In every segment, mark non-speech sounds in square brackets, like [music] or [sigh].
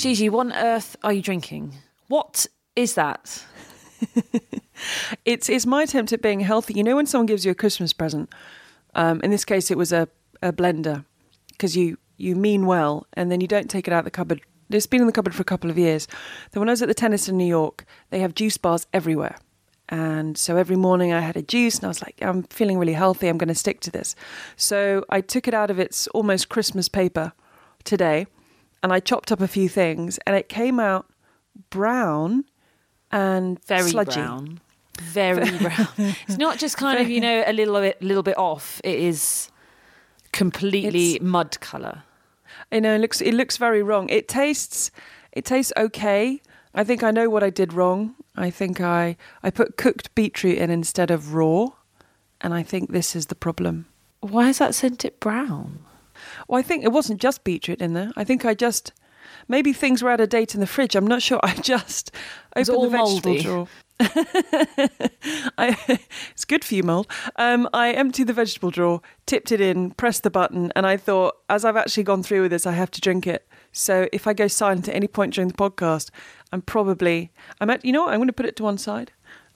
Gigi, what on earth are you drinking? What is that? [laughs] It's it's my attempt at being healthy. You know when someone gives you a Christmas present, um, in this case it was a, a blender, because you you mean well and then you don't take it out of the cupboard. It's been in the cupboard for a couple of years. Then when I was at the tennis in New York, they have juice bars everywhere. And so every morning I had a juice and I was like, I'm feeling really healthy. I'm going to stick to this. So I took it out of its almost Christmas paper today and I chopped up a few things and it came out brown and Very sludgy. brown. Very [laughs] brown. It's not just kind of, you know, a little bit little bit off. It is completely mud colour. I know it looks it looks very wrong. It tastes it tastes okay. I think I know what I did wrong. I think I I put cooked beetroot in instead of raw, and I think this is the problem. Why has that sent it brown? Well, I think it wasn't just beetroot in there. I think I just maybe things were out of date in the fridge. I'm not sure. [laughs] I just opened the vegetable drawer. [laughs] I, it's good for you, mold. Um, I emptied the vegetable drawer, tipped it in, pressed the button, and I thought, as I've actually gone through with this, I have to drink it. So if I go silent at any point during the podcast, I'm probably I'm at. You know what? I'm going to put it to one side.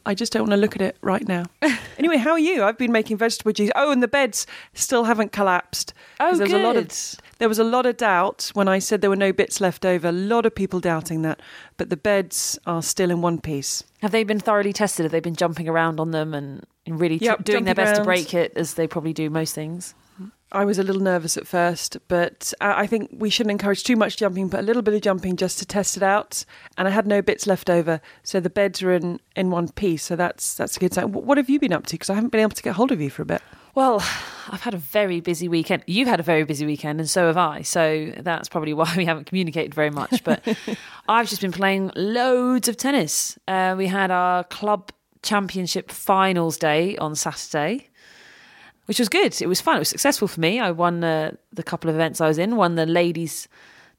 I just don't want to look at it right now. [laughs] anyway, how are you? I've been making vegetable juice. Oh, and the beds still haven't collapsed. Oh, there was a lot of good. there was a lot of doubt when I said there were no bits left over. A lot of people doubting that, but the beds are still in one piece. Have they been thoroughly tested? Have they been jumping around on them and and really tr- Yep, doing their jumping best to break it as they probably do most things? I was a little nervous at first, but I think we shouldn't encourage too much jumping, but a little bit of jumping just to test it out. And I had no bits left over, so the beds are in, in one piece. So that's that's a good sign. What have you been up to? Because I haven't been able to get hold of you for a bit. Well, I've had a very busy weekend. You've had a very busy weekend, and so have I. So that's probably why we haven't communicated very much. But [laughs] I've just been playing loads of tennis. Uh, we had our club championship finals day on Saturday, which was good. It was fun. It was successful for me. I won uh, the couple of events I was in. Won the ladies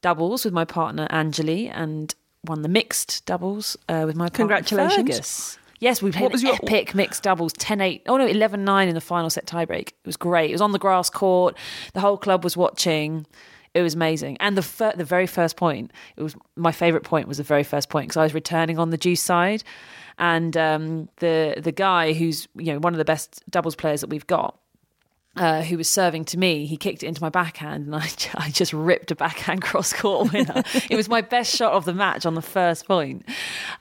doubles with my partner Angeli, and won the mixed doubles uh, with my partner Congratulations. Fergus. Yes, we played What was your- epic mixed doubles 10 8. Oh no, 11 9 in the final set tiebreak. It was great. It was on the grass court. The whole club was watching. It was amazing. And the fir- the very first point, it was my favorite point was the very first point because I was returning on the deuce side and um, the the guy who's you know one of the best doubles players that we've got uh, who was serving to me, he kicked it into my backhand, and I, [laughs] I just ripped a backhand cross court winner. it was my best shot of the match on the first point,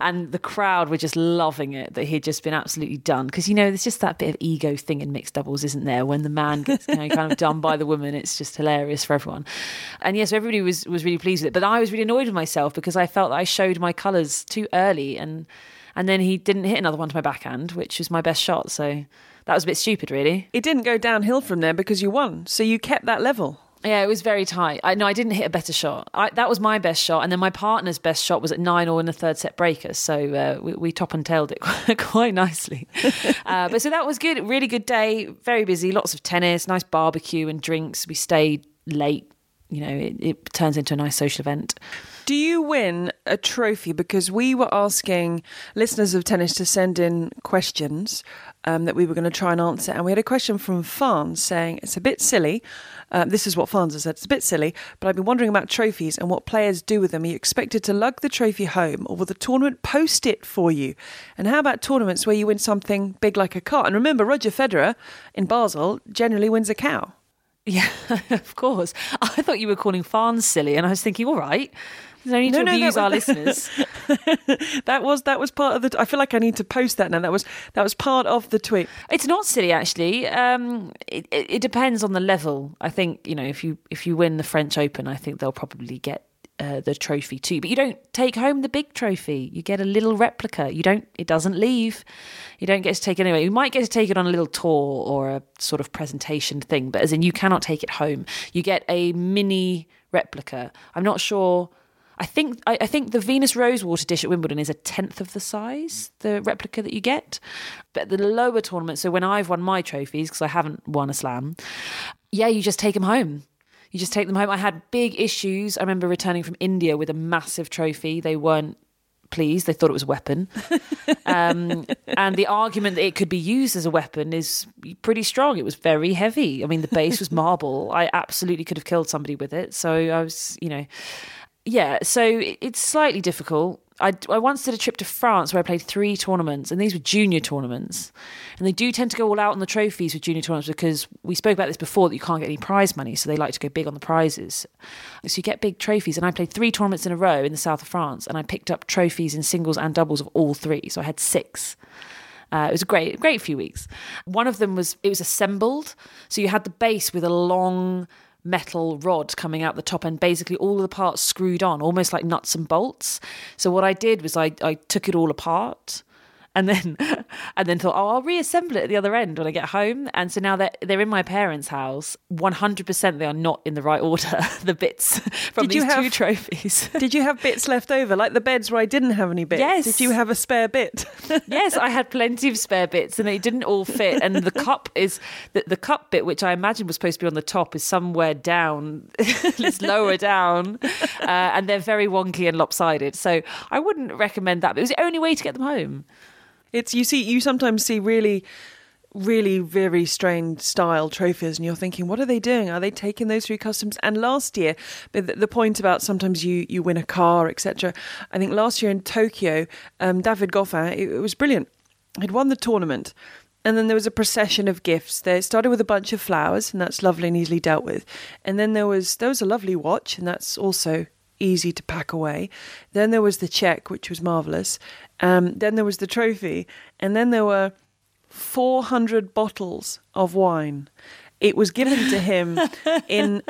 and the crowd were just loving it that he'd just been absolutely done. Because you know, there's just that bit of ego thing in mixed doubles, isn't there? When the man gets you know, kind of done by the woman, it's just hilarious for everyone. And yes, so everybody was was really pleased with it, but I was really annoyed with myself because I felt that I showed my colours too early, and and then he didn't hit another one to my backhand, which was my best shot. So that was a bit stupid, really. It didn't go downhill from there because you won, so you kept that level. Yeah, it was very tight. I no, I didn't hit a better shot. I, that was my best shot, and then my partner's best shot was at nine or in the third set breakers. So uh, we, we top and tailed it quite, [laughs] quite nicely. [laughs] uh, but so that was good. Really good day. Very busy. Lots of tennis. Nice barbecue and drinks. We stayed late. You know, it, it turns into a nice social event. Do you win a trophy? Because we were asking listeners of tennis to send in questions um, that we were going to try and answer. And we had a question from Farns saying, It's a bit silly. Uh, this is what Farns has said. It's a bit silly, but I've been wondering about trophies and what players do with them. Are you expected to lug the trophy home or will the tournament post it for you? And how about tournaments where you win something big like a car? And remember, Roger Federer in Basel generally wins a cow. Yeah, [laughs] of course. I thought you were calling Farns silly, and I was thinking, all right, no need No, to no, abuse our listeners. [laughs] That was that was part of the. I feel like I need to post that now. That was that was part of the tweet. It's not silly, actually. Um, it, it, it depends on the level. I think you know if you if you win the French Open, I think they'll probably get uh, the trophy too. But you don't take home the big trophy. You get a little replica. You don't. It doesn't leave. You don't get to take it anyway. You might get to take it on a little tour or a sort of presentation thing, but as in you cannot take it home. You get a mini replica. I'm not sure. I think I, I think the Venus Rosewater dish at Wimbledon is a tenth of the size, the replica that you get. But the lower tournament, so when I've won my trophies, because I haven't won a slam, yeah, you just take them home. You just take them home. I had big issues. I remember returning from India with a massive trophy. They weren't pleased. They thought it was a weapon. [laughs] um, and the argument that it could be used as a weapon is pretty strong. It was very heavy. I mean, the base was marble. I absolutely could have killed somebody with it. So I was, you know, Yeah, so it's slightly difficult. I, I once did a trip to France where I played three tournaments, and these were junior tournaments. And they do tend to go all out on the trophies with junior tournaments because we spoke about this before that you can't get any prize money, so they like to go big on the prizes. So you get big trophies. And I played three tournaments in a row in the south of France, and I picked up trophies in singles and doubles of all three. So I had six. Uh, it was a great, great few weeks. One of them was it was assembled, so you had the base with a long metal rod coming out the top, and basically all of the parts screwed on, almost like nuts and bolts. So what I did was I I took it all apart. And then, [laughs] and then thought, oh, I'll reassemble it at the other end when I get home. And so now they're they're in my parents' house. One hundred percent, they are not in the right order. [laughs] the bits [laughs] from Did you these two have- trophies. Did you have bits left over, like the beds where I didn't have any bits? Yes. Did you have a spare bit? yes, I had plenty of spare bits, and they didn't all fit. And the cup is the, the cup bit, which I imagine was supposed to be on the top, is somewhere down. it's lower down, uh, and they're very wonky and lopsided. So I wouldn't recommend that. But it was the only way to get them home. It's you see you sometimes see really really very strange style trophies and you're thinking what are they doing are they taking those through customs and last year the, the point about sometimes you you win a car etc i think last year in tokyo um, david goffin it, it was brilliant he'd won the tournament and then there was a procession of gifts. They started with a bunch of flowers, and that's lovely and easily dealt with. And then there was there was a lovely watch, and that's also easy to pack away. Then there was the check, which was marvelous. Um, then there was the trophy, and then there were 400 bottles of wine. It was given to him [laughs] in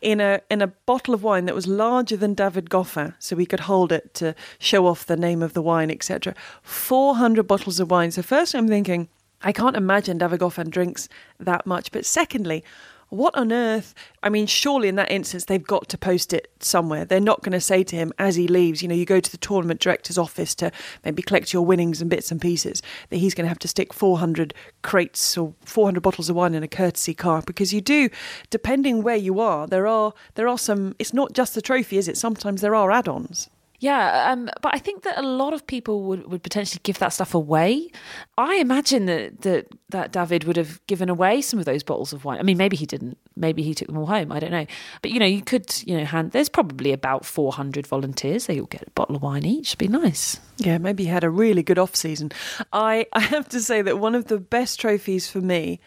in a in a bottle of wine that was larger than David Goffin, so he could hold it to show off the name of the wine, etc. 400 bottles of wine. So first, I'm thinking, I can't imagine David Goffin drinks that much. But secondly, what on earth? I mean, surely in that instance, they've got to post it somewhere. They're not going to say to him as he leaves, you know, you go to the tournament director's office to maybe collect your winnings and bits and pieces, that he's going to have to stick 400 crates or 400 bottles of wine in a courtesy car because you do, depending where you are, there are there are some. It's not just the trophy, is it? Sometimes there are add-ons. Yeah, um, but I think that a lot of people would, would potentially give that stuff away. I imagine that, that that David would have given away some of those bottles of wine. I mean, maybe he didn't. Maybe he took them all home. I don't know. But you know, you could you know hand. There's probably about 400 volunteers. They all get a bottle of wine each. It'd be nice. Yeah, maybe he had a really good off season. I, [laughs] I have to say that one of the best trophies for me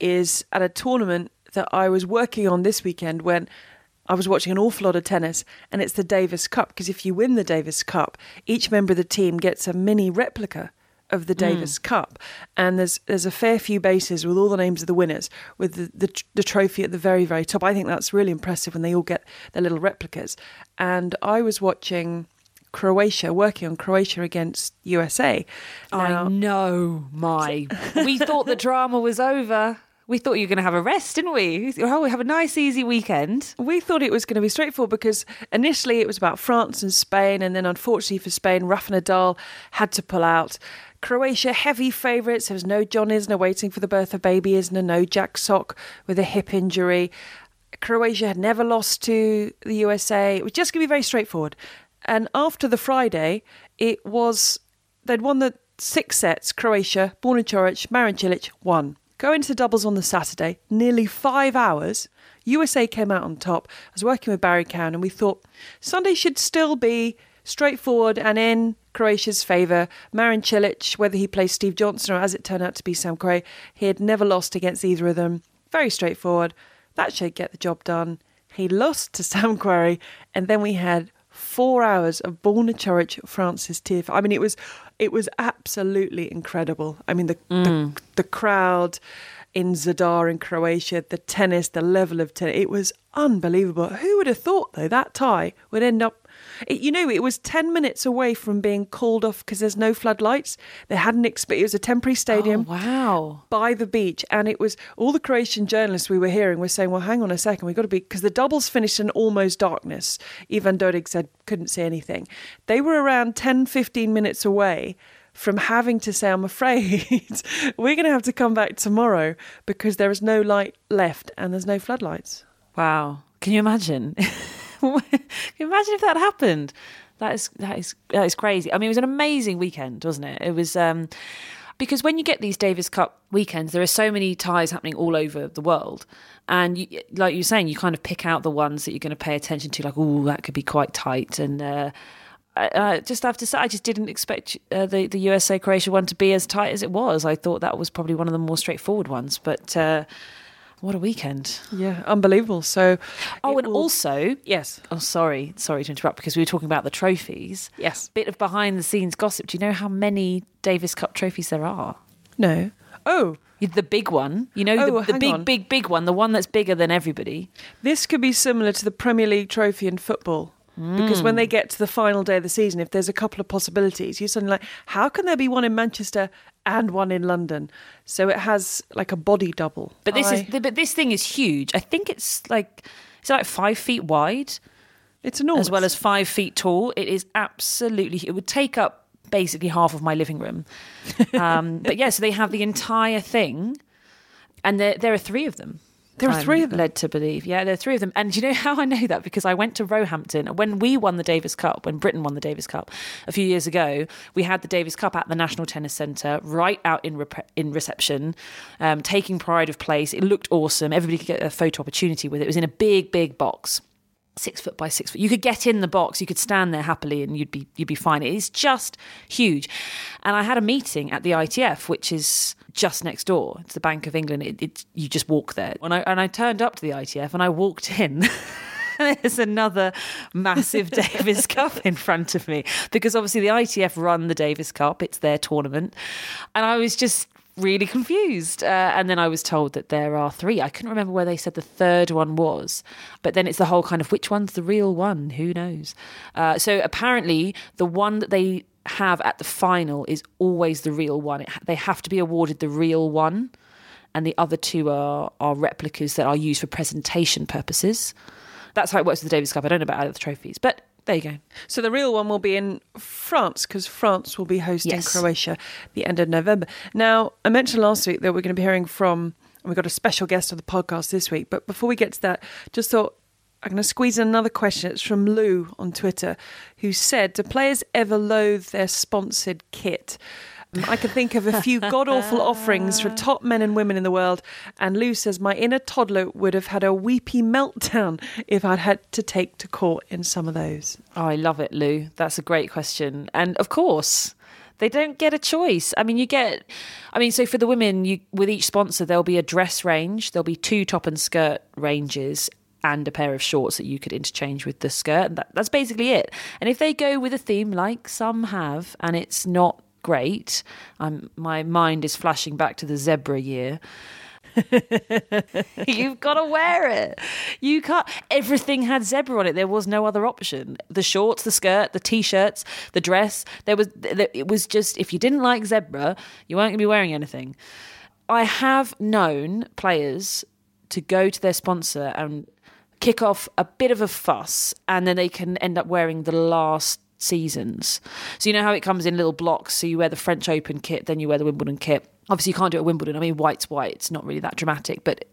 is at a tournament that I was working on this weekend when I was watching an awful lot of tennis, and it's the Davis Cup. Because if you win the Davis Cup, each member of the team gets a mini replica of the Davis mm. Cup, and there's there's a fair few bases with all the names of the winners, with the, the the trophy at the very very top. I think that's really impressive when they all get their little replicas. And I was watching Croatia, working on Croatia against USA. Now- I know, my. [laughs] we thought the drama was over. We thought you were going to have a rest, didn't we? Oh, we have a nice, easy weekend. We thought it was going to be straightforward because initially it was about France and Spain, and then unfortunately for Spain, Rafa Nadal had to pull out. Croatia, heavy favourites. There was no John Isner waiting for the birth of baby Isner, no Jack Sock with a hip injury. Croatia had never lost to the USA. It was just going to be very straightforward. And after the Friday, it was they'd won the six sets. Croatia, Borna Coric, Marin Cilic won. Go into doubles on the Saturday, nearly five hours. USA came out on top. I was working with Barry Cowan, and we thought Sunday should still be straightforward and in Croatia's favour. Marin Cilic, whether he plays Steve Johnson or as it turned out to be Sam Querrey, he had never lost against either of them. Very straightforward. That should get the job done. He lost to Sam Querrey, and then we had four hours of Borna Coric, Frances Tiafoe. I mean, it was it was absolutely incredible. I mean, the the, mm. the crowd in Zadar in Croatia, the tennis, the level of tennis, it was unbelievable. Who would have thought though that tie would end up? It, you know, it was ten minutes away from being called off because there's no floodlights. They hadn't. Exp- it was a temporary stadium Oh, wow. by the beach and it was all the croatian journalists we were hearing were saying well hang on a second we've got to be because the doubles finished in almost darkness ivan dodig said couldn't see anything they were around 10 15 minutes away from having to say i'm afraid [laughs] we're going to have to come back tomorrow because there is no light left and there's no floodlights Wow. Can you imagine? [laughs] [laughs] Imagine if that happened? That is that is that is crazy. I mean, it was an amazing weekend, wasn't it? It was. Um, because when you get these Davis Cup weekends, there are so many ties happening all over the world. And you, like you're saying, you kind of pick out the ones that you're going to pay attention to, like, oh, that could be quite tight. And uh, I, I just have to say, I just didn't expect uh, the, the USA Croatia one to be as tight as it was. I thought that was probably one of the more straightforward ones. But uh, what a weekend. Yeah, unbelievable. So, Oh, and will- also, yes, oh, sorry, sorry to interrupt because we were talking about the trophies. yes, Bit of behind the scenes gossip. Do you know how many Davis Cup trophies there are? no. Oh, The big one, you know, Oh, the, the big, on. big, big one, the one that's bigger than everybody. this could be similar to the Premier League trophy in football. Because when mm. they get to the final day of the season, if there's a couple of possibilities, you're suddenly like, how can there be one in Manchester and one in London? So it has like a body double. But this I- is, but this thing is huge. I think it's like it's like five feet wide it's enormous. as well as five feet tall. It is absolutely. It would take up basically half of my living room. [laughs] Um, but yeah, so they have the entire thing, and there there are three of them. There are three of them? Led to believe, yeah, there are three of them. And you know how I know that? Because I went to Roehampton when we won the Davis Cup, when Britain won the Davis Cup a few years ago. We had the Davis Cup at the National Tennis Centre, right out in rep- in reception, um, taking pride of place. It looked awesome. Everybody could get a photo opportunity with it. It was in a big, big box six foot by six foot. You could get in the box, you could stand there happily, and you'd be you'd be fine. It is just huge. And I had a meeting at the ITF, which is just next door. It's the Bank of England. It, it you just walk there. And I and I turned up to the ITF, and I walked in. [laughs] There's another massive [laughs] Davis Cup in front of me because obviously the ITF run the Davis Cup. It's their tournament, and I was just really confused. Uh, and then I was told that there are three. I couldn't remember where they said the third one was, but then it's the whole kind of which one's the real one? Who knows? Uh, so apparently, the one that they have at the final is always the real one. It, they have to be awarded the real one, and the other two are are replicas that are used for presentation purposes. That's how it works with the Davis Cup. I don't know about other trophies, but there you go. So the real one will be in France because France will be hosting Yes. Croatia the end of November. Now, I mentioned last week that we're going to be hearing from, we've got a special guest on the podcast this week. But before we get to that, just thought I'm going to squeeze in another question. It's from Lou on Twitter, who said, "Do players ever loathe their sponsored kit?" Um, I can think of a few god awful offerings from [laughs] top men and women in the world. And Lou says, My inner toddler would have had a weepy meltdown if I'd had to take to court in some of those. Oh, I love it, Lou. That's a great question. And of course, they don't get a choice. I mean, you get, I mean, so for the women, you with each sponsor, there'll be a dress range, there'll be two top and skirt ranges. And a pair of shorts that you could interchange with the skirt. That, that's basically it. And if they go with a theme like some have, and it's not great, um, my mind is flashing back to the zebra year. [laughs] You've got to wear it. You can't. Everything had zebra on it. There was no other option. The shorts, the skirt, the t-shirts, the dress. There was. It was just if you didn't like zebra, you weren't going to be wearing anything. I have known players to go to their sponsor and kick off a bit of a fuss, and then they can end up wearing the last seasons. So you know how it comes in little blocks. So you wear the French Open kit, then you wear the Wimbledon kit. Obviously, you can't do it at Wimbledon. I mean, white's white. It's not really that dramatic, but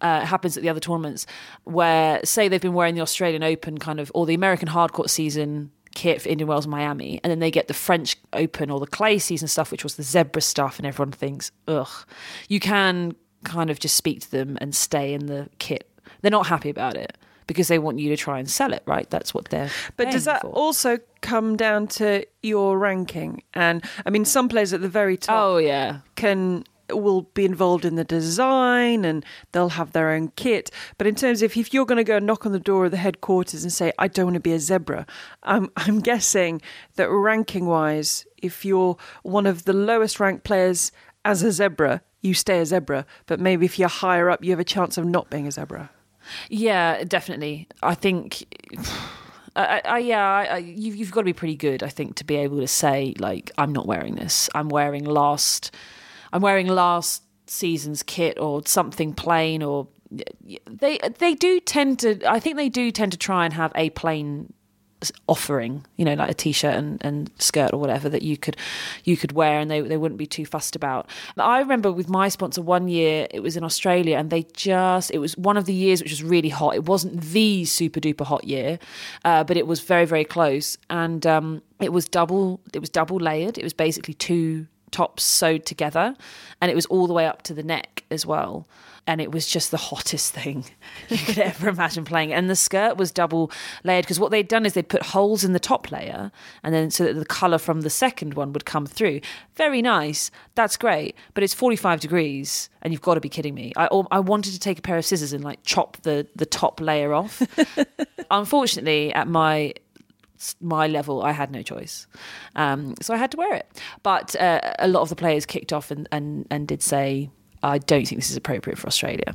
uh, it happens at the other tournaments where, say, they've been wearing the Australian Open kind of or the American hardcourt season kit for Indian Wells, Miami, and then they get the French Open or the clay season stuff, which was the zebra stuff, and everyone thinks, ugh. You can kind of just speak to them and stay in the kit. They're not happy about it because they want you to try and sell it, right? That's what they're. But does that for. also come down to your ranking? And I mean, some players at the very top Oh yeah, can will be involved in the design and they'll have their own kit. But in terms of if you're going to go and knock on the door of the headquarters and say, "I don't want to be a zebra," um, [laughs] I'm guessing that ranking wise, if you're one of the lowest ranked players as a zebra, you stay a zebra. But maybe if you're higher up, you have a chance of not being a zebra. Yeah, definitely. I think. I, I, yeah, I, you've, you've got to be pretty good, I think, to be able to say like, I'm not wearing this. I'm wearing last. I'm wearing last season's kit or something plain or they they do tend to. I think they do tend to try and have a plain offering you know like a t-shirt and, and skirt or whatever that you could you could wear and they, they wouldn't be too fussed about. I remember with my sponsor one year it was in australia and they just it was one of the years which was really hot. It wasn't the super duper hot year uh, but it was very very close. And um, it was double it was double layered. It was basically two tops sewed together, and it was all the way up to the neck as well. And it was just the hottest [laughs] thing you could ever imagine playing. And the skirt was double layered because what they'd done is they'd put holes in the top layer, and then so that the color from the second one would come through. Very nice. That's great. But it's 45 degrees, and you've got to be kidding me. I, I wanted to take a pair of scissors and like chop the, the top layer off. [laughs] Unfortunately, at my my level, I had no choice. Um, so I had to wear it. But uh, a lot of the players kicked off and, and, and did say, I don't think this is appropriate for Australia.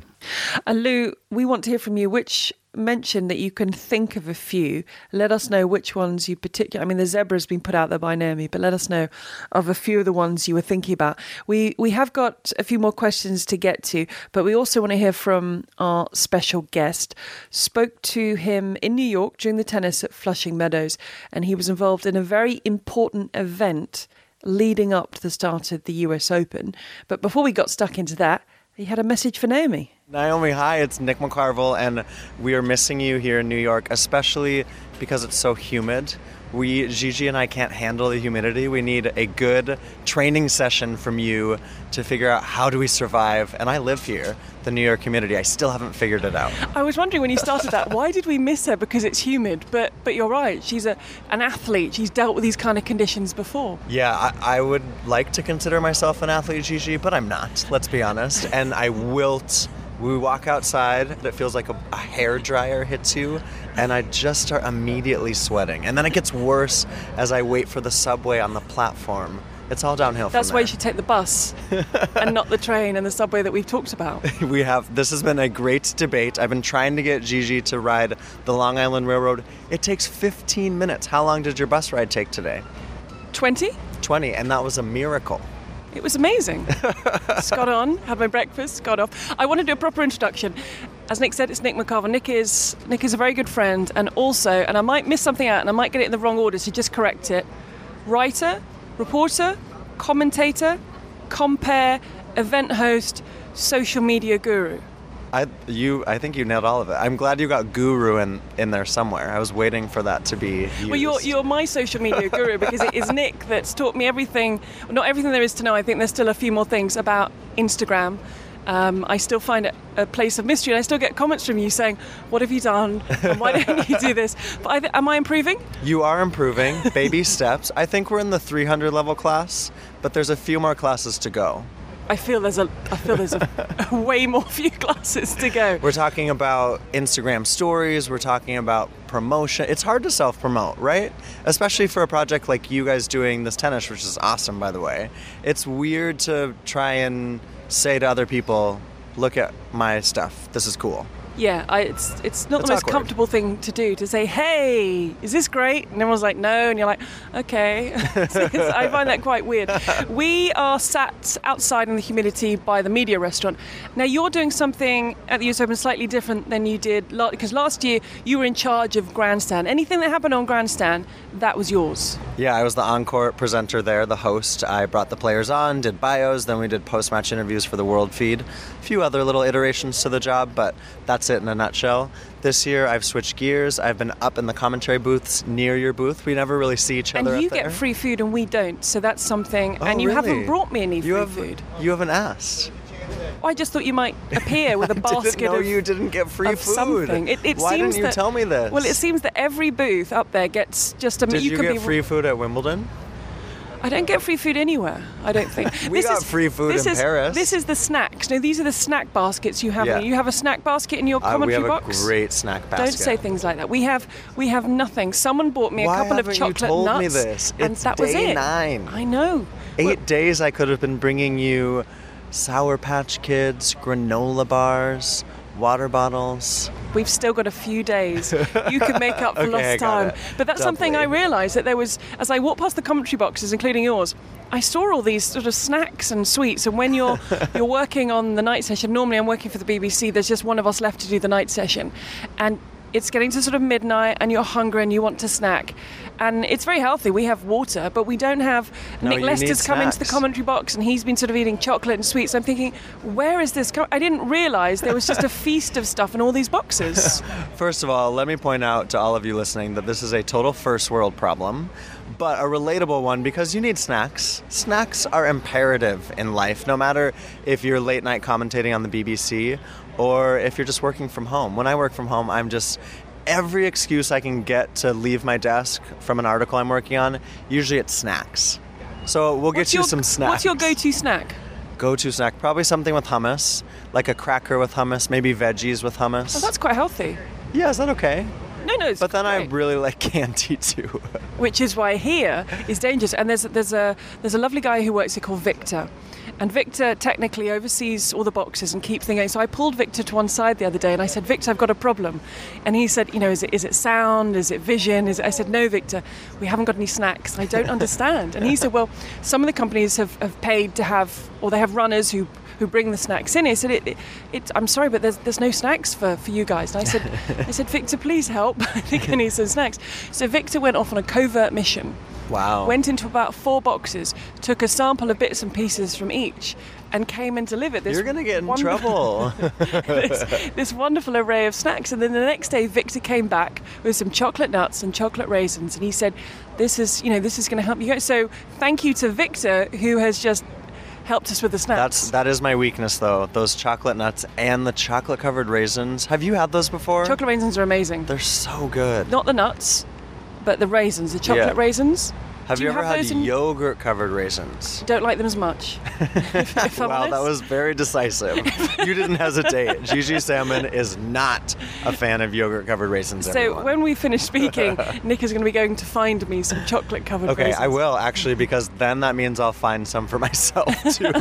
And Lou, we want to hear from you. Which mention that you can think of a few. Let us know which ones you particular. I mean, the zebra has been put out there by Naomi, but let us know of a few of the ones you were thinking about. We we have got a few more questions to get to, but we also want to hear from our special guest. Spoke to him in New York during the tennis at Flushing Meadows, and he was involved in a very important event leading up to the start of the US Open. But before we got stuck into that, he had a message for Naomi. Naomi, hi, it's Nick McCarvel, and we are missing you here in New York, especially because it's so humid. We, Gigi and I, can't handle the humidity. We need a good training session from you to figure out how do we survive. And I live here, the New York humidity. I still haven't figured it out. I was wondering when you started that, why did we miss her? Because it's humid. But but you're right. She's a an athlete. She's dealt with these kind of conditions before. Yeah, I, I would like to consider myself an athlete, Gigi, but I'm not. Let's be honest. And I wilt we walk outside, and it feels like a, a hair dryer hits you, and I just start immediately sweating. And then it gets worse as I wait for the subway on the platform. It's all downhill. That's why you should take the bus [laughs] and not the train and the subway that we've talked about. [laughs] we have this has been a great debate. I've been trying to get Gigi to ride the Long Island Railroad. It takes 15 minutes. How long did your bus ride take today? 20? 20, and that was a miracle. It was amazing. [laughs] Just got on, had my breakfast, got off. I want to do a proper introduction. As Nick said, it's Nick McCarvel. Nick is Nick is a very good friend, and also, and I might miss something out, and I might get it in the wrong order, so just correct it. Writer, reporter, commentator, compare, event host, social media guru. I you I think you nailed all of it. I'm glad you got guru in in there somewhere. I was waiting for that to be used. Well, you're, you're my social media guru because it is [laughs] Nick that's taught me everything, not everything there is to know. I think there's still a few more things about Instagram. Um, I still find it a place of mystery, and I still get comments from you saying, "What have you done? And why don't you do this?" [laughs] But I th- am I improving? You are improving, baby [laughs] steps. I think we're in the 300 level class, but there's a few more classes to go. I feel there's a I feel there's a, [laughs] a way more few classes to go. We're talking about Instagram stories, we're talking about promotion. It's hard to self promote, right? Especially for a project like you guys doing this tennis, which is awesome, by the way. It's weird to try and say to other people, look at my stuff, this is cool. Yeah, I, it's it's not It's the most awkward. comfortable thing to do to say, "Hey, is this great?" And everyone's like, "No," and you're like, "Okay." [laughs] So I find that quite weird. [laughs] We are sat outside in the humidity by the media restaurant. Now you're doing something at the US Open slightly different than you did because last year you were in charge of grandstand. Anything that happened on grandstand, that was yours. Yeah, I was the encore presenter there, the host. I brought the players on, did bios, then we did post match interviews for the world feed. A few other little iterations to the job, but that's it in a nutshell. This year I've switched gears. I've been up in the commentary booths near your booth. We never really see each other. And you up there. get free food and we don't, so that's something. Oh, and you haven't brought me any you free have, food. You haven't asked. I just thought you might appear with a [laughs] I basket didn't know of you didn't get free food. something. It, it Why seems didn't you that, tell me this? Well, it seems that every booth up there gets just a. Did you, could get be, free food at Wimbledon? I don't get free food anywhere. I don't think. [laughs] We This got is- free food this in is, Paris. This is the snacks. No, these are the snack baskets you have. Yeah. You have a snack basket in your Uh, we commentary have box. a great snack basket. Don't say things like that. We have we have nothing. Someone bought me a couple of chocolate you told nuts, me this? and It's that was it. nine. I know. Eight Well, days I could have been bringing you Sour Patch Kids, granola bars, water bottles. We've still got a few days. You can make up [laughs] for Okay, lost time. it. But that's something I realised that there was, as I walked past the commentary boxes, including yours, I saw all these sort of snacks and sweets. And when you're [laughs] you're working on the night session, normally I'm working for the BBC. There's just one of us left to do the night session, and it's getting to sort of midnight, and you're hungry and you want to snack. And it's very healthy. We have water, but we don't have. No, Nick Lester's come into the commentary box, and he's been sort of eating chocolate and sweets. I'm thinking, where is this? Co-? I didn't realise there was just a [laughs] feast of stuff in all these boxes. [laughs] First of all, let me point out to all of you listening that this is a total first world problem. but a relatable one because you need snacks. Snacks are imperative in life, no matter if you're late night commentating on the BBC or if you're just working from home. When I work from home, I'm just every excuse I can get to leave my desk from an article I'm working on, usually it's snacks. So we'll get What's you your- some snacks. What's your go-to snack? go-to snack? Probably something with hummus, like a cracker with hummus, maybe veggies with hummus. Oh, that's quite healthy. yeah, is that okay? No, no, it's But then I really like [laughs] candy too. which is why here is dangerous. And there's there's a there's a lovely guy who works here called Victor. And Victor technically oversees all the boxes and keeps things going. So I pulled Victor to one side the other day and I said, Victor, I've got a problem. And he said, you know, is it, is it sound? Is it vision? Is it? I said, no, Victor, we haven't got any snacks. I don't understand. And he said, well, some of the companies have, have paid to have, or they have runners who who bring the snacks in. He said, it, it, it, I'm sorry, but there's, there's no snacks for, for you guys. And I said, [laughs] I said, Victor, please help. I think I need some snacks. So Victor went off on a covert mission wow. went into about four boxes, took a sample of bits and pieces from each, and came and delivered this. You're gonna get in wonder- trouble. [laughs] this, this wonderful array of snacks. And then the next day, Victor came back with some chocolate nuts and chocolate raisins, and he said, "This is, you know, this is going to help you go." So thank you to Victor, who has just helped us with the snacks. That's that is my weakness though. Those chocolate nuts and the chocolate covered raisins. Have you had those before? chocolate raisins are amazing. They're so good. Not the nuts, but the raisins, the chocolate Yeah. raisins. have Do you, you ever have had in- yogurt covered raisins? Don't like them as much. if, [laughs] if I'm Wow, that was very decisive. you didn't hesitate. [laughs] Gigi Salmon is not a fan of yogurt covered raisins. So everyone. when we finish speaking, [laughs] Nick is going to be going to find me some chocolate covered raisins. Okay, raisins. I will actually because then that means I'll find some for myself too.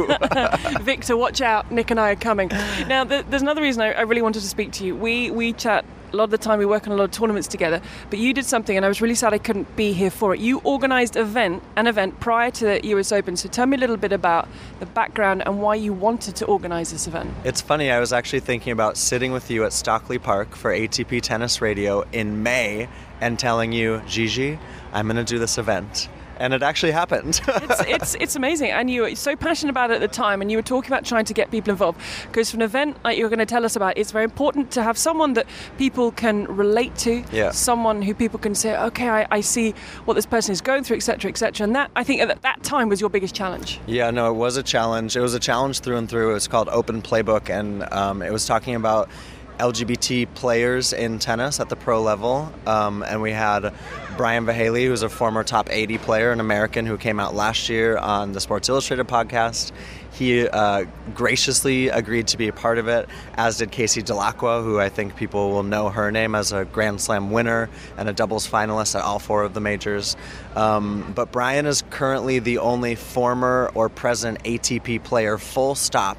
Victor, watch out. Nick and I are coming. Now, th- there's another reason I, I really wanted to speak to you. We we chat a lot of the time. We work on a lot of tournaments together. But you did something, and I was really sad I couldn't be here for it. You organised event an event prior to the US Open. So tell me a little bit about the background and why you wanted to organise this event. It's funny, I was actually thinking about sitting with you at Stockley Park for ATP Tennis Radio in May and telling you, Gigi, I'm going to do this event. And it actually happened. [laughs] it's, it's it's amazing, and you were so passionate about it at the time, and you were talking about trying to get people involved. Because for an event like you're going to tell us about, it's very important to have someone that people can relate to, Yeah. someone who people can say, okay, I, I see what this person is going through, etc., etc. And that I think at that time was your biggest challenge. Yeah, no, it was a challenge. It was a challenge through and through. It was called Open Playbook, and um, it was talking about LGBT players in tennis at the pro level. Um, and we had Brian Vahaly, who's a former top 80 player, an American who came out last year on the Sports Illustrated podcast. He uh, graciously agreed to be a part of it, as did Casey Dellacqua, who I think people will know her name as a Grand Slam winner and a doubles finalist at all four of the majors. Um, but Brian is currently the only former or present ATP player, full stop,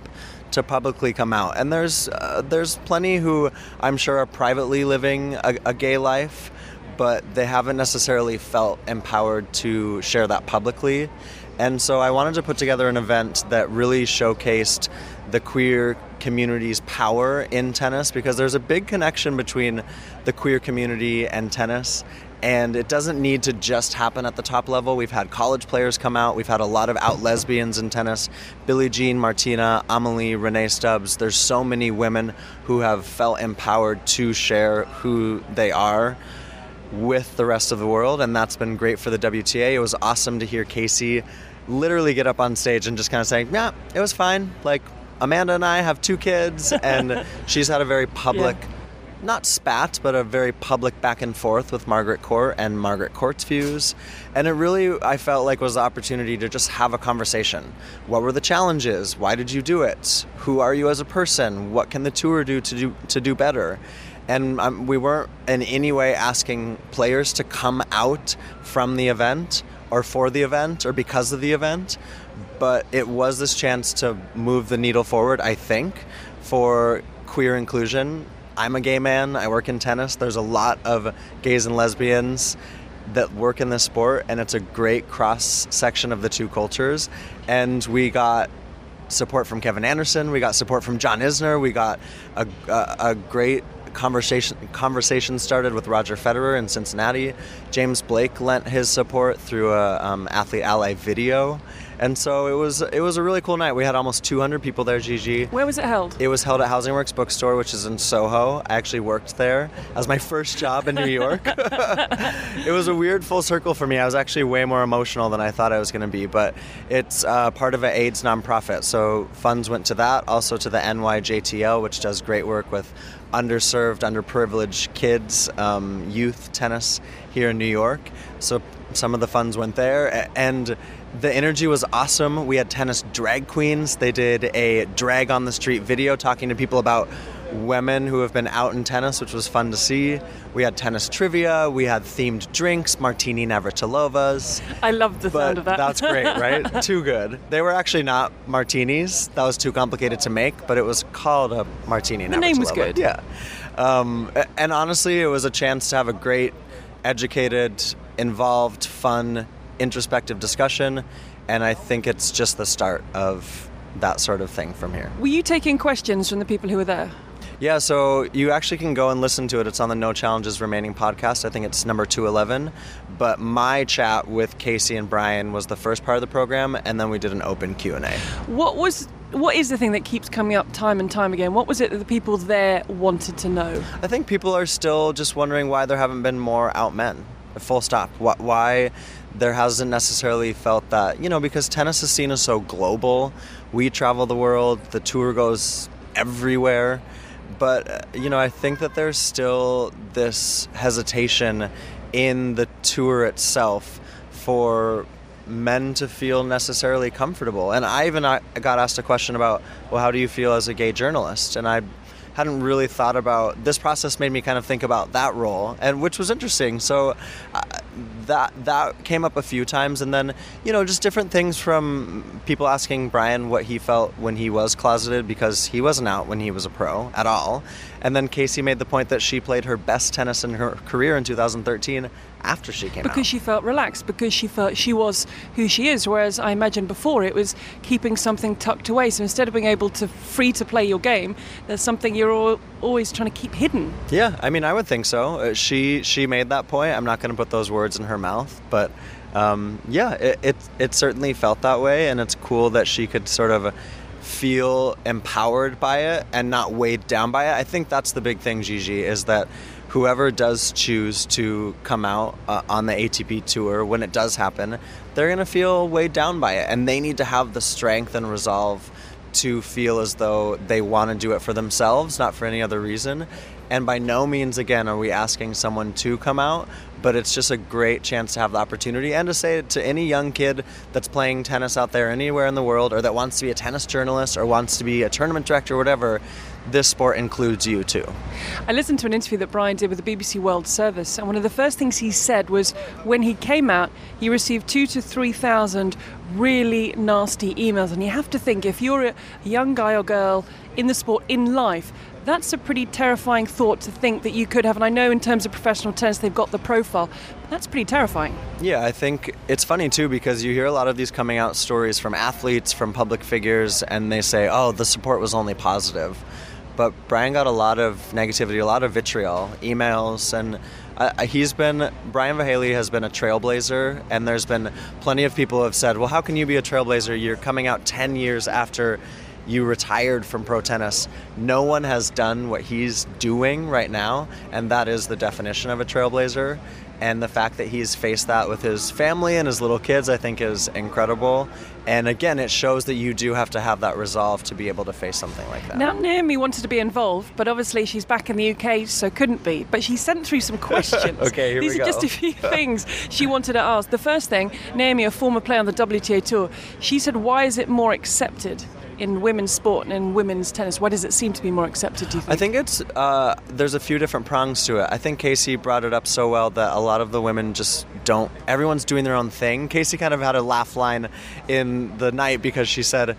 to publicly come out. And there's uh, there's plenty who I'm sure are privately living a, a gay life, but they haven't necessarily felt empowered to share that publicly. And so I wanted to put together an event that really showcased the queer community's power in tennis because there's a big connection between the queer community and tennis. And it doesn't need to just happen at the top level. We've had college players come out. We've had a lot of out lesbians in tennis. Billie Jean, Martina, Amelie, Rennae Stubbs. There's so many women who have felt empowered to share who they are with the rest of the world, and that's been great for the WTA. It was awesome to hear Casey literally get up on stage and just kind of say, "Yeah, it was fine." Like Amanda and I have two kids, and [laughs] she's had a very public, not spat, but a very public back and forth with Margaret Court and Margaret Court's views, and it really I felt like was the opportunity to just have a conversation. What were the challenges? Why did you do it? Who are you as a person? What can the tour do to do to do better? and um, we weren't in any way asking players to come out from the event or for the event or because of the event but it was this chance to move the needle forward i think for queer inclusion i'm a gay man i work in tennis there's a lot of gays and lesbians that work in this sport and it's a great cross section of the two cultures and we got support from Kevin Anderson. We got support from John Isner. We got a, a, a great conversation conversation started with Roger Federer in Cincinnati. James Blake lent his support through a um, athlete ally video, And so it was it was a really cool night. We had almost 200 people there, Gigi. Where was it held? It was held at Housing Works Bookstore, which is in Soho. I actually worked there as my first job in New York. [laughs] it was a weird full circle for me. I was actually way more emotional than I thought I was going to be, but it's uh, part of an AIDS nonprofit. So funds went to that, also to the NYJTL, which does great work with underserved, underprivileged kids, um, youth tennis here in New York. So some of the funds went there, and the energy was awesome. We had tennis drag queens. They did a drag on the street video talking to people about women who have been out in tennis, which was fun to see. We had tennis trivia. We had themed drinks, martini navratilovas. I love the sound of that. that's great, [laughs] right? too good. They were actually not martinis. That was too complicated to make, but it was called a martini. The name was good. Yeah. Um, and honestly, it was a chance to have a great, educated, involved, fun, introspective discussion. And I think it's just the start of that sort of thing from here. Were you taking questions from the people who were there? Yeah, so you actually can go and listen to it. It's on the No Challenges Remaining podcast. I think it's number 211. But my chat with Casey and Brian was the first part of the program, and then we did an open Q&A. What was what is the thing that keeps coming up time and time again? What was it that the people there wanted to know? I think people are still just wondering why there haven't been more out men. Full stop. Wh- Why there hasn't necessarily felt that, you know, because tennis is seen as so global. We travel the world, the tour goes everywhere. But, uh, you know, I think that there's still this hesitation in the tour itself for men to feel necessarily comfortable. And I even uh, got asked a question about, well, how do you feel as a gay journalist? And I hadn't really thought about this process made me kind of think about that role and which was interesting so uh, that that came up a few times and then you know just different things from people asking Brian what he felt when he was closeted because he wasn't out when he was a pro at all. And then Casey made the point that she played her best tennis in her career in 2013 after she came Because out she felt relaxed, because she felt she was who she is. Whereas I imagine before it was keeping something tucked away. So instead of being able to free to play your game, there's something you're al- always trying to keep hidden. Yeah, I mean, I would think so. Uh, she she made that point. I'm not going to put those words in her mouth, but um, yeah, it, it it certainly felt that way, and it's cool that she could sort of feel empowered by it and not weighed down by it. I think that's the big thing, Gigi, is that whoever does choose to come out uh, on the ATP tour when it does happen, they're going to feel weighed down by it, and they need to have the strength and resolve to feel as though they want to do it for themselves, not for any other reason. And by no means, again, are we asking someone to come out, but it's just a great chance to have the opportunity and to say to any young kid that's playing tennis out there anywhere in the world or that wants to be a tennis journalist or wants to be a tournament director or whatever, this sport includes you too. I listened to an interview that Brian did with the BBC World Service, and one of the first things he said was when he came out, he received two to three thousand really nasty emails. And you have to think if you're a young guy or girl in the sport, in life, that's a pretty terrifying thought to think that you could have. And I know in terms of professional tennis, they've got the profile, that's pretty terrifying. Yeah, I think it's funny too because you hear a lot of these coming out stories from athletes, from public figures, and they say, oh, the support was only positive. But Brian got a lot of negativity, a lot of vitriol, emails, and uh, he's been, Brian Vahaly has been a trailblazer, and there's been plenty of people who have said, well, how can you be a trailblazer? You're coming out 10 years after you retired from pro tennis. No one has done what he's doing right now, and that is the definition of a trailblazer. And the fact that he's faced that with his family and his little kids, I think, is incredible. And again, it shows that you do have to have that resolve to be able to face something like that. Now, Naomi wanted to be involved, but obviously she's back in the UK, so couldn't be. But she sent through some [laughs] questions. Okay, here we go. These we are just a few [laughs] things she wanted to ask. The first thing, Naomi, a former player on the WTA Tour, she said, Why is it more accepted in women's sport and in women's tennis? Why does it seem to be more accepted, do you think? I think it's uh, there's a few different prongs to it. I think Casey brought it up so well that a lot of the women just don't. Everyone's doing their own thing. Casey kind of had a laugh line in the night because she said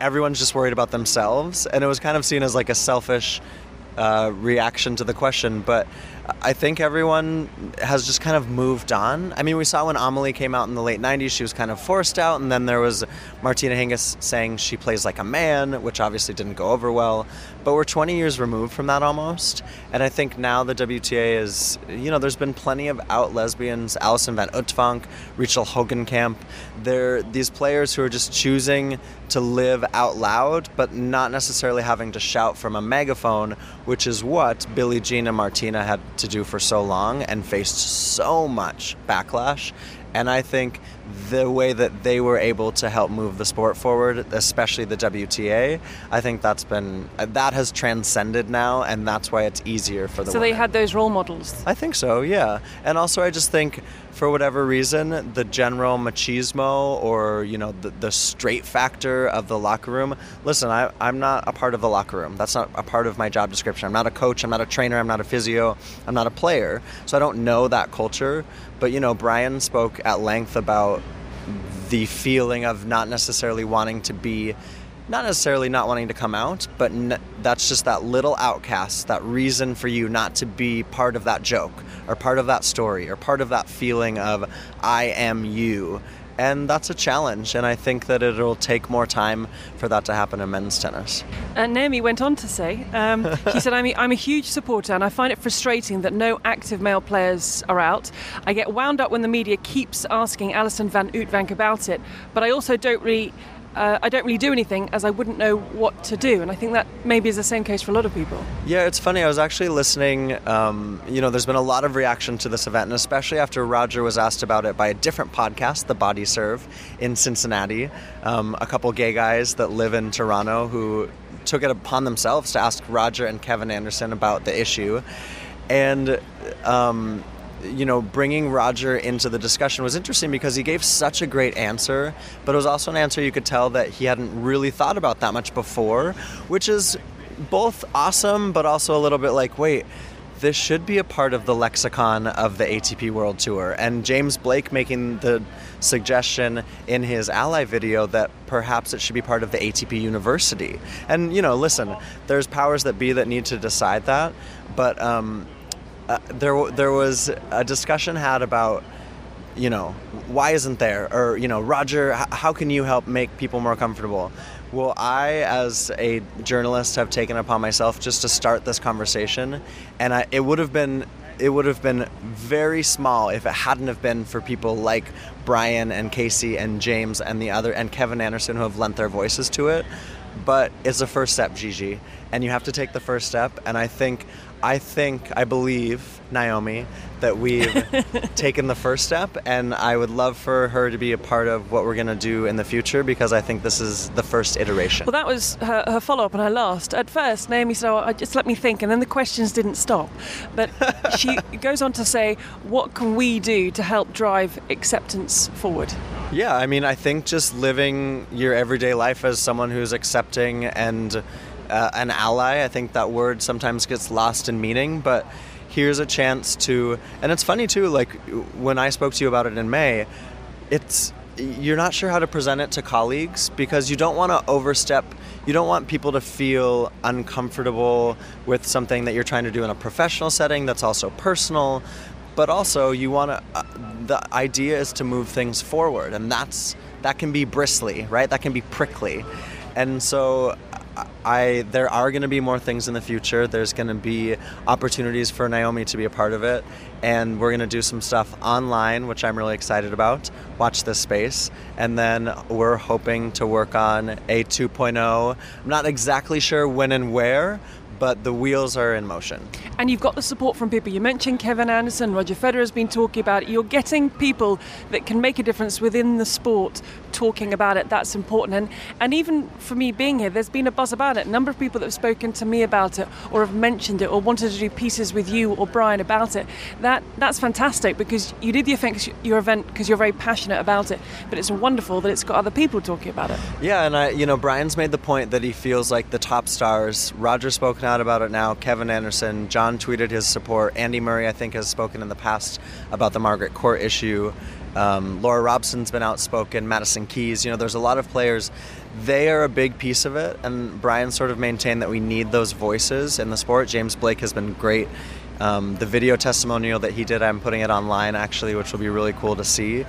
everyone's just worried about themselves, and it was kind of seen as like a selfish uh, reaction to the question. But I think everyone has just kind of moved on. I mean, we saw when Amelie came out in the late 90s, she was kind of forced out, and then there was Martina Hingis saying she plays like a man, which obviously didn't go over well. But we're 20 years removed from that almost, and I think now the WTA is, you know, there's been plenty of out lesbians, Alison Van Uytvanck, Richel Hogenkamp. They're these players who are just choosing to live out loud, but not necessarily having to shout from a megaphone, which is what Billie Jean and Martina had to do for so long and faced so much backlash. And I think the way that they were able to help move the sport forward, especially the WTA, I think that's been that has transcended now, and that's why it's easier for the. So women. they had those role models. I think so, yeah. And also, I just think for whatever reason, the general machismo or you know the, the straight factor of the locker room. Listen, I, I'm not a part of the locker room. That's not a part of my job description. I'm not a coach. I'm not a trainer. I'm not a physio. I'm not a player. So I don't know that culture. But you know, Brian spoke at length about the feeling of not necessarily wanting to be not necessarily not wanting to come out, but n- that's just that little outcast, that reason for you not to be part of that joke or part of that story or part of that feeling of I am you. And that's a challenge, and I think that it'll take more time for that to happen in men's tennis. And Naomi went on to say, um, she said, I'm a, I'm a huge supporter and I find it frustrating that no active male players are out. I get wound up when the media keeps asking Alison Van Uytvanck about it, but I also don't really uh, I don't really do anything as I wouldn't know what to do. And I think that maybe is the same case for a lot of people. Yeah, it's funny. I was actually listening. Um, you know, there's been a lot of reaction to this event, and especially after Roger was asked about it by a different podcast, The Body Serve, in Cincinnati. Um, a couple gay guys that live in Toronto who took it upon themselves to ask Roger and Kevin Anderson about the issue. And um, you know, bringing Roger into the discussion was interesting because he gave such a great answer, but it was also an answer you could tell that he hadn't really thought about that much before, which is both awesome, but also a little bit like, wait, this should be a part of the lexicon of the ATP World Tour. And James Blake making the suggestion in his ally video that perhaps it should be part of the ATP University. And, you know, listen, there's powers that be that need to decide that, but um, uh, there there was a discussion had about you know why isn't there? Or you know Roger how can you help make people more comfortable? Well I as a journalist have taken upon myself just to start this conversation and I, it would have been it would have been very small if it hadn't have been for people like Brian and Casey and James and the other and Kevin Anderson who have lent their voices to it. But it's a first step Gigi and you have to take the first step and I think I think, I believe, Naomi, that we've [laughs] taken the first step, and I would love for her to be a part of what we're going to do in the future because I think this is the first iteration. Well, that was her, her follow up and her last. At first, Naomi said, oh, just let me think, and then the questions didn't stop. But [laughs] she goes on to say, what can we do to help drive acceptance forward? Yeah, I mean, I think just living your everyday life as someone who's accepting and uh, an ally. I think that word sometimes gets lost in meaning, but here's a chance to. And it's funny too. Like when I spoke to you about it in May, it's you're not sure how to present it to colleagues because you don't want to overstep. You don't want people to feel uncomfortable with something that you're trying to do in a professional setting that's also personal. But also, you want to. Uh, the idea is to move things forward, and that's that can be bristly, right? That can be prickly, and so I there are going to be more things in the future. There's going to be opportunities for Naomi to be a part of it, and we're going to do some stuff online, which I'm really excited about. Watch this space, and then we're hoping to work on a 2.0. I'm not exactly sure when and where, but the wheels are in motion. And you've got the support from people. You mentioned Kevin Anderson, Roger Federer has been talking about it. You're getting people that can make a difference within the sport talking about it. That's important. And and even for me being here, there's been a buzz about it. A number of people that have spoken to me about it or have mentioned it or wanted to do pieces with you or Brian about it. That that's fantastic because you did the event, your event because you're very passionate about it. But it's wonderful that it's got other people talking about it. Yeah, and I, you know, Brian's made the point that he feels like the top stars. Roger's spoken out about it now. Kevin Anderson, John tweeted his support. Andy Murray, I think, has spoken in the past about the Margaret Court issue. Um, Laura Robson's been outspoken. Madison Keys, you know, there's a lot of players. They are a big piece of it, and Brian sort of maintained that we need those voices in the sport. James Blake has been great Um, the video testimonial that he did, I'm putting it online actually, which will be really cool to see.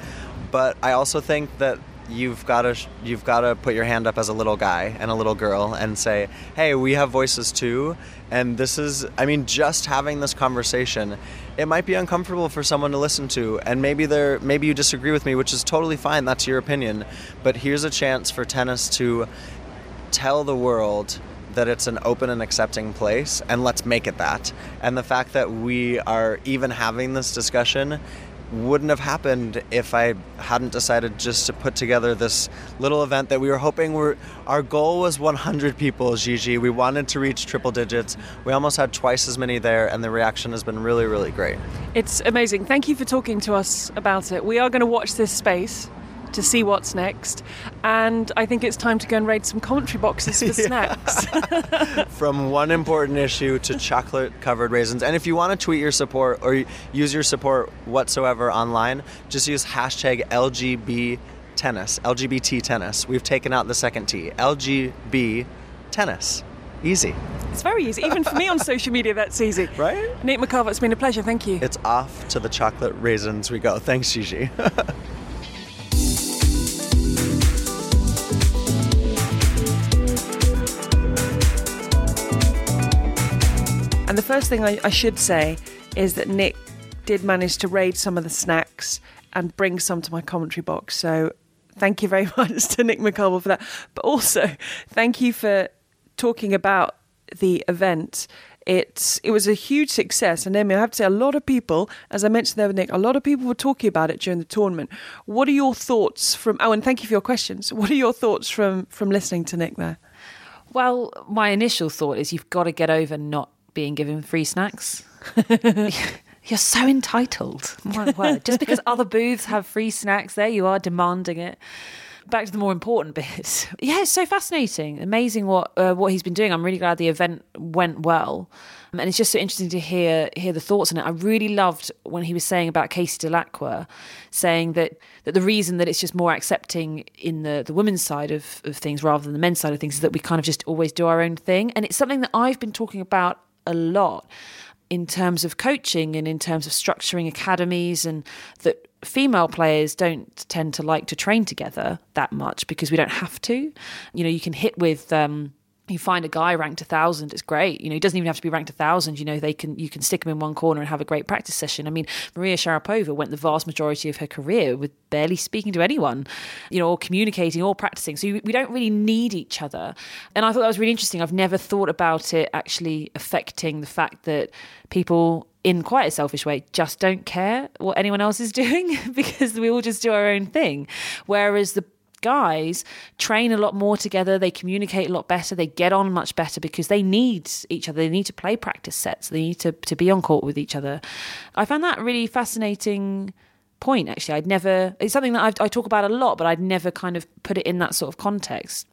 But I also think that you've got to you've got to put your hand up as a little guy and a little girl and say, "Hey, we have voices too." And this is I mean just having this conversation, it might be uncomfortable for someone to listen to and maybe they're maybe you disagree with me, which is totally fine. That's your opinion. But here's a chance for tennis to tell the world that it's an open and accepting place and let's make it that. And the fact that we are even having this discussion wouldn't have happened if I hadn't decided just to put together this little event that we were hoping were our goal was 100 people Gigi we wanted to reach triple digits we almost had twice as many there and the reaction has been really really great It's amazing. Thank you for talking to us about it. We are going to watch this space to see what's next, and I think it's time to go and raid some commentary boxes for [laughs] snacks. [laughs] from one important issue to chocolate covered raisins and if you want to tweet your support or use your support whatsoever online just use hashtag LGB tennis LGBT tennis we've taken out the second T LGB tennis easy it's very easy, even for me on [laughs] social media. That's easy, Right? Nick McCarvel, it's been a pleasure. Thank you. It's off to the chocolate raisins we go. Thanks, Gigi. And the first thing I, I should say is that Nick did manage to raid some of the snacks and bring some to my commentary box. So thank you very [laughs] much to Nick McCarvel for that. But also, thank you for talking about the event. It's it was a huge success, and Emmy, I have to say, a lot of people, as I mentioned there with Nick, a lot of people were talking about it during the tournament. What are your thoughts from? Oh, and thank you for your questions. What are your thoughts from from listening to Nick there? Well, my initial thought is you've got to get over not being given free snacks. [laughs] You're so entitled. My word. Just because [laughs] other booths have free snacks, there you are demanding it. Back to the more important [laughs] bit. Yeah, it's so fascinating. Amazing what uh, what he's been doing. I'm really glad the event went well. Um, And it's just so interesting to hear hear the thoughts on it. I really loved when he was saying about Casey Dellacqua, saying that that the reason that it's just more accepting in the the women's side of, of things rather than the men's side of things is that we kind of just always do our own thing. And it's something that I've been talking about a lot in terms of coaching and in terms of structuring academies and that female players don't tend to like to train together that much because we don't have to. You know you can hit with um you find a guy ranked a thousand, it's great. You know, he doesn't even have to be ranked a thousand. You know, they can you can stick him in one corner and have a great practice session. I mean, Maria Sharapova went the vast majority of her career with barely speaking to anyone, you know, or communicating or practicing. So we don't really need each other. And I thought that was really interesting. I've never thought about it actually affecting the fact that people in quite a selfish way just don't care what anyone else is [laughs] doing because we all just do our own thing. Whereas the guys train a lot more together they communicate a lot better they get on much better because they need each other they need to play practice sets they need to, to be on court with each other i found that really fascinating point actually i'd never it's something that I've, i talk about a lot but i'd never kind of put it in that sort of context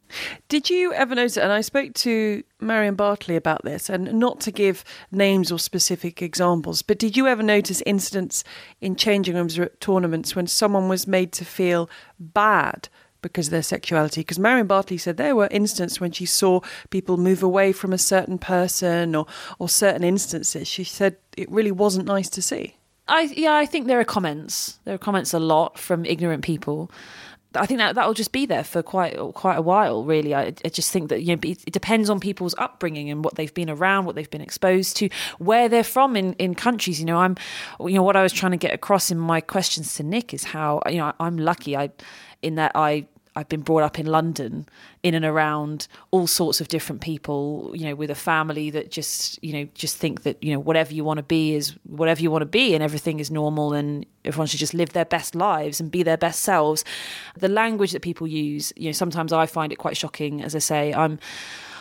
Did you ever notice? And I spoke to Marion Bartoli about this, and not to give names or specific examples, but did you ever notice incidents in changing rooms or at tournaments when someone was made to feel bad because of their sexuality? Because Marion Bartoli said there were instances when she saw people move away from a certain person or or certain instances. She said it really wasn't nice to see. I yeah, I think there are comments. There are comments a lot from ignorant people. I think that that will just be there for quite quite a while. Really, I, I just think that you know it, it depends on people's upbringing and what they've been around, what they've been exposed to, where they're from in, in countries. You know, I'm you know what I was trying to get across in my questions to Nick is how you know I'm lucky. I in that I I've been brought up in London, in and around all sorts of different people, you know, with a family that just, you know, just think that, you know, whatever you want to be is whatever you want to be and everything is normal and everyone should just live their best lives and be their best selves. The language that people use, you know, sometimes I find it quite shocking. As I say, I'm,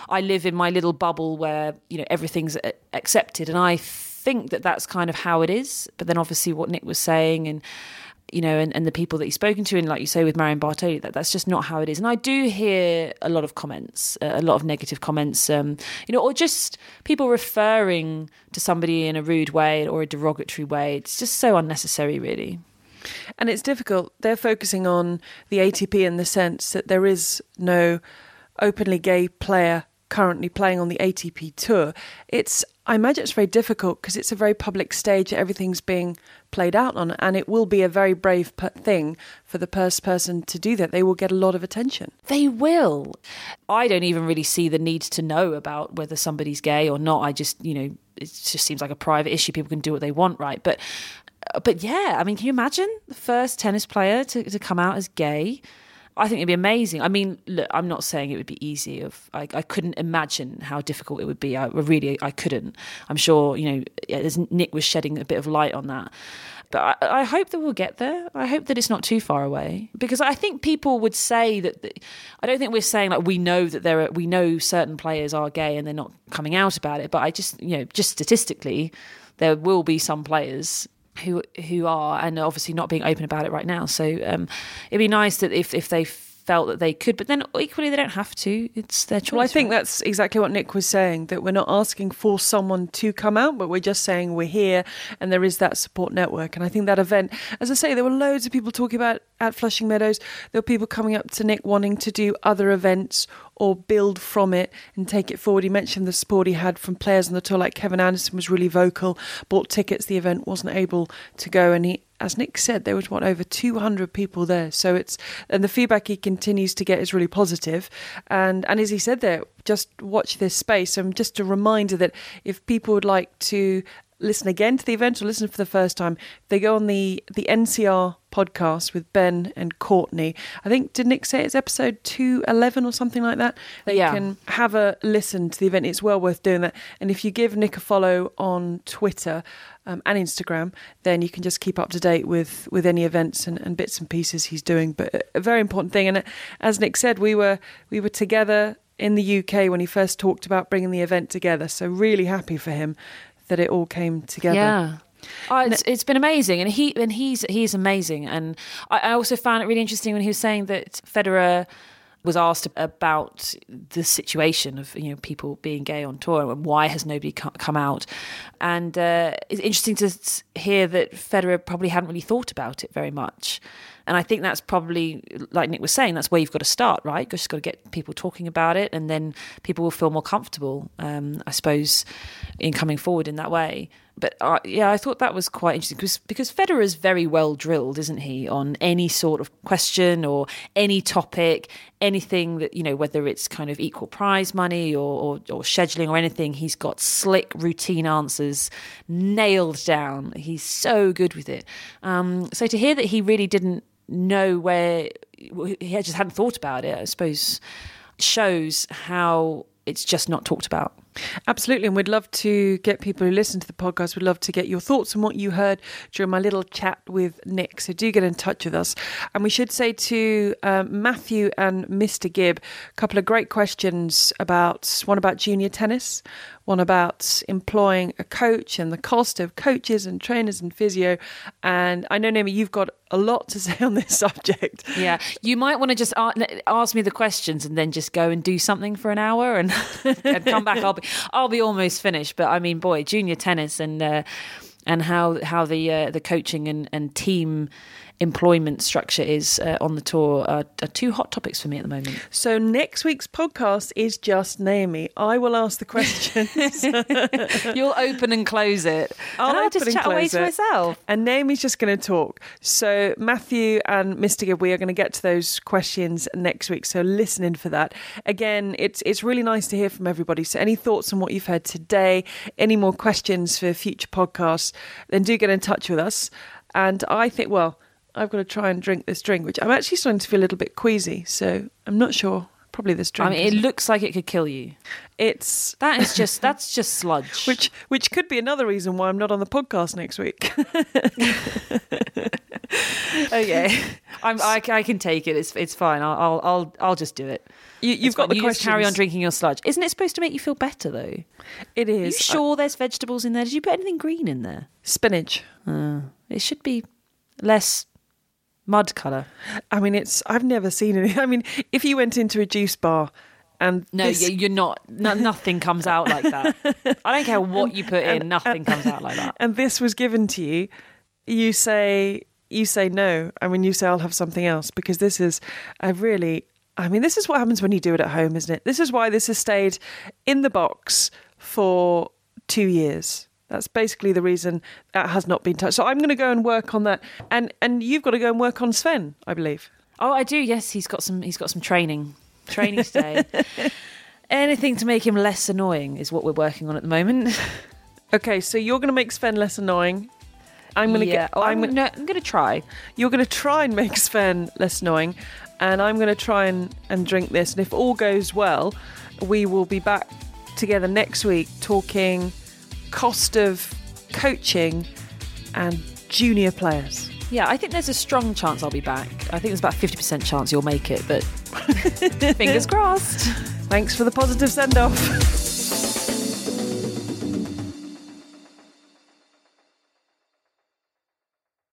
I live in my little bubble where, you know, everything's accepted and I think that that's kind of how it is. But then obviously what Nick was saying and, you know, and, and the people that he's spoken to, and like you say with Marion Bartoli, that that's just not how it is. And I do hear a lot of comments, a lot of negative comments, um, you know, or just people referring to somebody in a rude way or a derogatory way. It's just so unnecessary, really. And it's difficult. They're focusing on the ATP in the sense that there is no openly gay player currently playing on the ATP tour. It's I imagine it's very difficult because it's a very public stage everything's being played out on, and it will be a very brave thing for the first person to do that. They will get a lot of attention. They will. I don't even really see the need to know about whether somebody's gay or not. I just, you know, it just seems like a private issue. People can do what they want, right? But, uh, but yeah, I mean, can you imagine the first tennis player to, to come out as gay? I think it'd be amazing. I mean, look, I'm not saying it would be easy. Of I, I couldn't imagine how difficult it would be. I really, I couldn't. I'm sure, you know, as Nick was shedding a bit of light on that. But I, I, hope that we'll get there. I hope that it's not too far away because I think people would say that. I don't think we're saying like we know that there are we know certain players are gay and they're not coming out about it. But I just you know just statistically, there will be some players who who are and obviously not being open about it right now. So um, it'd be nice that if if they felt that they could, but then equally they don't have to. It's their choice. Well, I think right? that's exactly what Nick was saying that we're not asking for someone to come out, but we're just saying we're here and there is that support network. And I think that event, as I say, there were loads of people talking about at Flushing Meadows. There were people coming up to Nick wanting to do other events or build from it and take it forward. He mentioned the support he had from players on the tour, like Kevin Anderson was really vocal, bought tickets. The event wasn't able to go, and he as Nick said, there was what over 200 people there. So it's and the feedback he continues to get is really positive. And and as he said there, just watch this space. And just a reminder that if people would like to listen again to the event or listen for the first time, they go on the the NCR podcast with Ben and Courtney. I think did Nick say it's episode two eleven or something like that. They Yeah. can have a listen to the event. It's well worth doing that. And if you give Nick a follow on Twitter um, and Instagram, then you can just keep up to date with with any events and, and bits and pieces he's doing. But a- very important thing. And as Nick said, we were we were together in the UK when he first talked about bringing the event together. So really happy for him that it all came together. Yeah. Oh, it's, it's been amazing, and he and he's he's amazing, and I, I also found it really interesting when he was saying that Federer was asked about the situation of you know people being gay on tour and why has nobody come out, and uh, it's interesting to hear that Federer probably hadn't really thought about it very much, and I think that's probably like Nick was saying that's where you've got to start, right? You've just got to get people talking about it, and then people will feel more comfortable, um, I suppose, in coming forward in that way but uh, yeah, I thought that was quite interesting because because Federer is very well drilled, isn't he, on any sort of question or any topic, anything that you know, whether it's kind of equal prize money or, or, or scheduling or anything. He's got slick, routine answers nailed down. He's so good with it. Um, so to hear that he really didn't know where he just hadn't thought about it, I suppose, shows how it's just not talked about. Absolutely, and we'd love to get people who listen to the podcast. We'd love to get your thoughts on what you heard during my little chat with Nick. So do get in touch with us. And we should say to um, Matthew and Mr. Gibb a couple of great questions about one about junior tennis, one about employing a coach and the cost of coaches and trainers and physio. And I know, Naomi, you've got a lot to [laughs] say on this subject. Yeah, you might want to just ask me the questions and then just go and do something for an hour and, [laughs] and come back. I'll be I'll be almost finished. But I mean, boy, junior tennis and uh, and how how the uh, the coaching and, and team employment structure is uh, on the tour are, are two hot topics for me at the moment. So next week's podcast is just Naomi. I will ask the questions. [laughs] You'll open and close it. I'll and I'll open just and chat away close to myself. And Naomi's just going to talk. So Matthew and Mr. Gibb, we are going to get to those questions next week. So listen in for that. Again, it's it's really nice to hear from everybody. So any thoughts on what you've heard today, any more questions for future podcasts, then do get in touch with us. And I think, well, I've got to try and drink this drink, which I'm actually starting to feel a little bit queasy. So I'm not sure. Probably this drink. I mean, it looks like it could kill you. it's That is just [laughs] that's just sludge. which which could be another reason why I'm not on the podcast next week. [laughs] okay, I'm, I, I can take it. It's it's fine. I'll I'll I'll, I'll just do it. You, you've It's got fine. the you questions. carry on drinking your sludge. Isn't it supposed to make you feel better though? It is. Are you sure there's vegetables in there? Did you put anything green in there? spinach. Uh, it should be less mud colour. I mean, it's. I've never seen any. I mean, if you went into a juice bar and No, this- you- you're not. No, nothing comes out like that. [laughs] I don't care what you put in. Nothing comes out like that. and this was given to you, you say you say no. I mean, you say I'll have something else because this is a really I mean, this is what happens when you do it at home, isn't it? This is why this has stayed in the box for two years. That's basically the reason that has not been touched. So I'm going to go and work on that, and and you've got to go and work on Sven, I believe. Oh, I do. Yes, he's got some. He's got some training. Training today. [laughs] Anything to make him less annoying is what we're working on at the moment. [laughs] Okay, so you're going to make Sven less annoying. I'm going to yeah. get. Oh, I'm, I'm, gonna, I'm gonna try. You're going to try and make Sven less annoying, and I'm going to try and, and drink this. And if all goes well, we will be back together next week talking cost of coaching and junior players. Yeah, I think there's a strong chance I'll be back. I think there's about 50% chance you'll make it, but [laughs] fingers [laughs] crossed. Thanks for the positive send off.